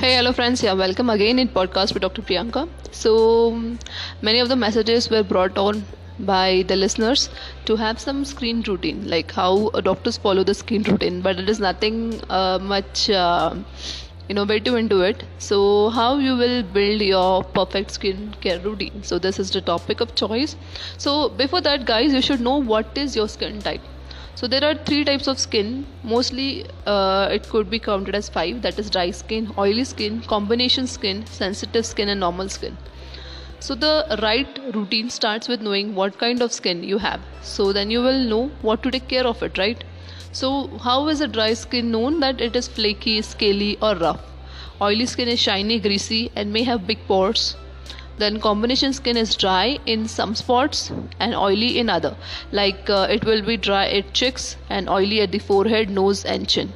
Hey, hello friends. Yeah, welcome again in podcast with Dr. Priyanka. So many of the messages were brought on by the listeners to have some screen routine, like how doctors follow the screen routine, but it is nothing uh, much uh, innovative into it. So how you will build your perfect skin care routine? So this is the topic of choice. So before that, guys, you should know what is your skin type so there are three types of skin. Mostly uh, it could be counted as five. That is dry skin oily skin combination skin sensitive skin and normal skin. So the right routine starts with knowing what kind of skin you have. So then you will know what to take care of it right? So how is a dry skin known? That it is flaky scaly or rough. Oily skin is shiny greasy and may have big pores then combination skin is dry in some spots and oily in other. Like uh, it will be dry at cheeks and oily at the forehead nose and chin.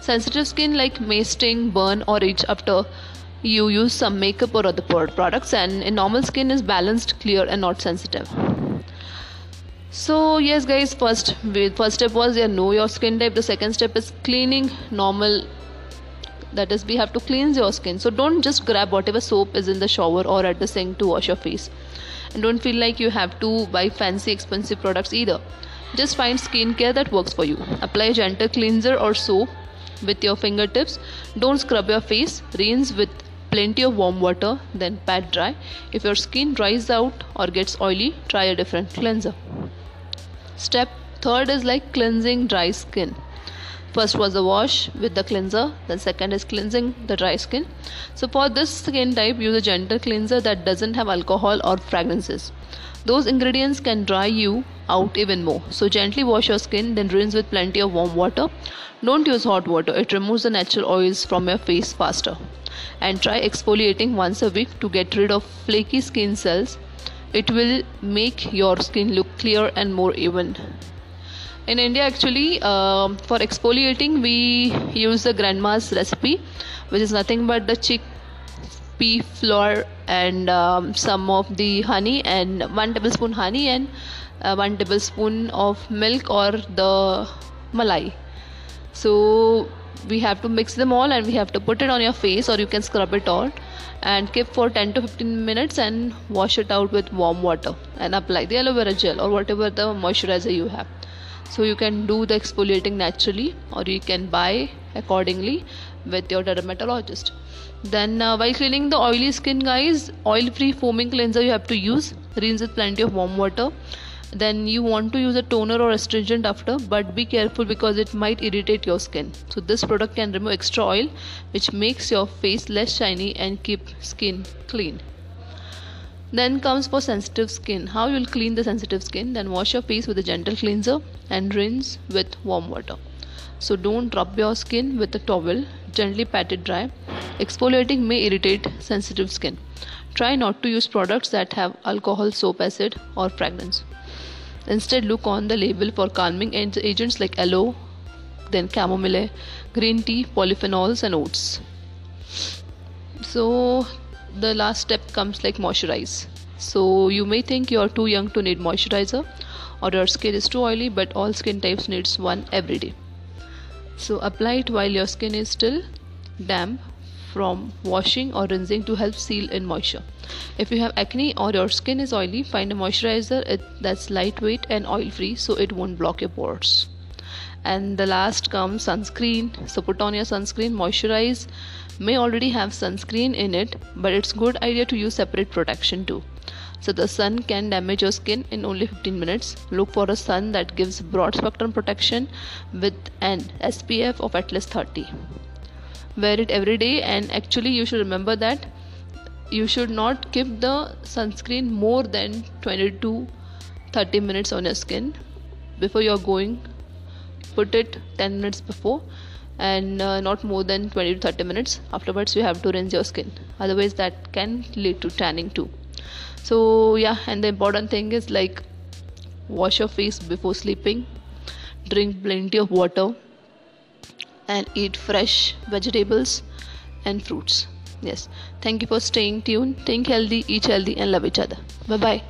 Sensitive skin like may sting burn or itch after you use some makeup or other products and in normal skin is balanced clear and not sensitive. So yes guys first first step was yeah know your skin type. The second step is cleaning normal that is we have to cleanse your skin. So don't just grab whatever soap is in the shower or at the sink to wash your face. And don't feel like you have to buy fancy expensive products either. Just find skincare that works for you. Apply gentle cleanser or soap with your fingertips. Don't scrub your face. Rinse with plenty of warm water then pat dry. If your skin dries out or gets oily try a different cleanser. Step third is like cleansing dry skin first was the wash with the cleanser then second is cleansing the dry skin. So for this skin type use a gentle cleanser that doesn't have alcohol or fragrances. Those ingredients can dry you out even more. So gently wash your skin then rinse with plenty of warm water. Don't use hot water. It removes the natural oils from your face faster. And try exfoliating once a week to get rid of flaky skin cells. It will make your skin look clear and more even in India, actually, uh, for exfoliating, we use the grandma's recipe, which is nothing but the chickpea flour and um, some of the honey and one tablespoon honey and uh, one tablespoon of milk or the malai. So we have to mix them all and we have to put it on your face or you can scrub it all and keep for 10 to 15 minutes and wash it out with warm water and apply the aloe vera gel or whatever the moisturizer you have so you can do the exfoliating naturally or you can buy accordingly with your dermatologist. Then uh, while cleaning the oily skin guys oil free foaming cleanser you have to use. Rinse with plenty of warm water. Then you want to use a toner or astringent after but be careful because it might irritate your skin. So this product can remove extra oil which makes your face less shiny and keep skin clean then comes for sensitive skin. How you'll clean the sensitive skin? Then wash your face with a gentle cleanser and rinse with warm water. So don't rub your skin with a towel. Gently pat it dry. Exfoliating may irritate sensitive skin. Try not to use products that have alcohol, soap acid, or fragrance. Instead, look on the label for calming agents like aloe, then chamomile, green tea, polyphenols, and oats. So the last step comes like moisturize. So you may think you are too young to need moisturizer or your skin is too oily but all skin types needs one every day. So apply it while your skin is still damp from washing or rinsing to help seal in moisture. If you have acne or your skin is oily find a moisturizer. That's lightweight and oil free so it won't block your pores and the last comes sunscreen. So put on your sunscreen moisturize. May already have sunscreen in it but it's good idea to use separate protection too. So the sun can damage your skin in only 15 minutes. Look for a sun that gives broad spectrum protection with an spf of at least 30 wear it every day and actually you should remember that you should not keep the sunscreen more than 20 to 30 minutes on your skin before you're going put it 10 minutes before and uh, not more than 20 to 30 minutes. Afterwards you have to rinse your skin. Otherwise that can lead to tanning too. So yeah and the important thing is like wash your face before sleeping drink plenty of water and eat fresh vegetables and fruits. Yes. Thank you for staying tuned. Think healthy eat healthy and love each other. Bye bye